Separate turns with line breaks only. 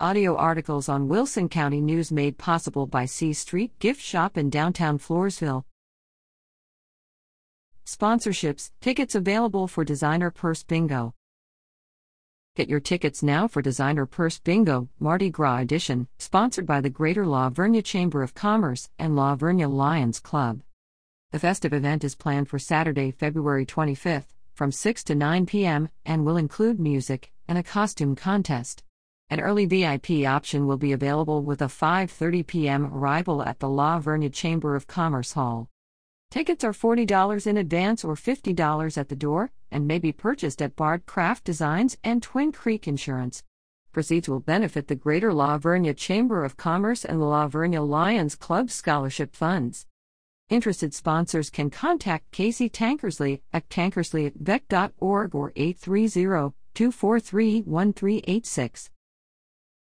Audio articles on Wilson County News made possible by C Street Gift Shop in downtown Floresville. Sponsorships, tickets available for Designer Purse Bingo. Get your tickets now for Designer Purse Bingo, Mardi Gras edition, sponsored by the Greater La Vernia Chamber of Commerce and La Vernia Lions Club. The festive event is planned for Saturday, February 25th, from 6 to 9 p.m., and will include music and a costume contest. An early VIP option will be available with a 5:30 p.m. arrival at the La Vernia Chamber of Commerce Hall. Tickets are $40 in advance or $50 at the door and may be purchased at Bard Craft Designs and Twin Creek Insurance. Proceeds will benefit the Greater La Vernia Chamber of Commerce and the La Vernia Lions Club scholarship funds. Interested sponsors can contact Casey Tankersley at tankersley at vec.org or 830 243 1386.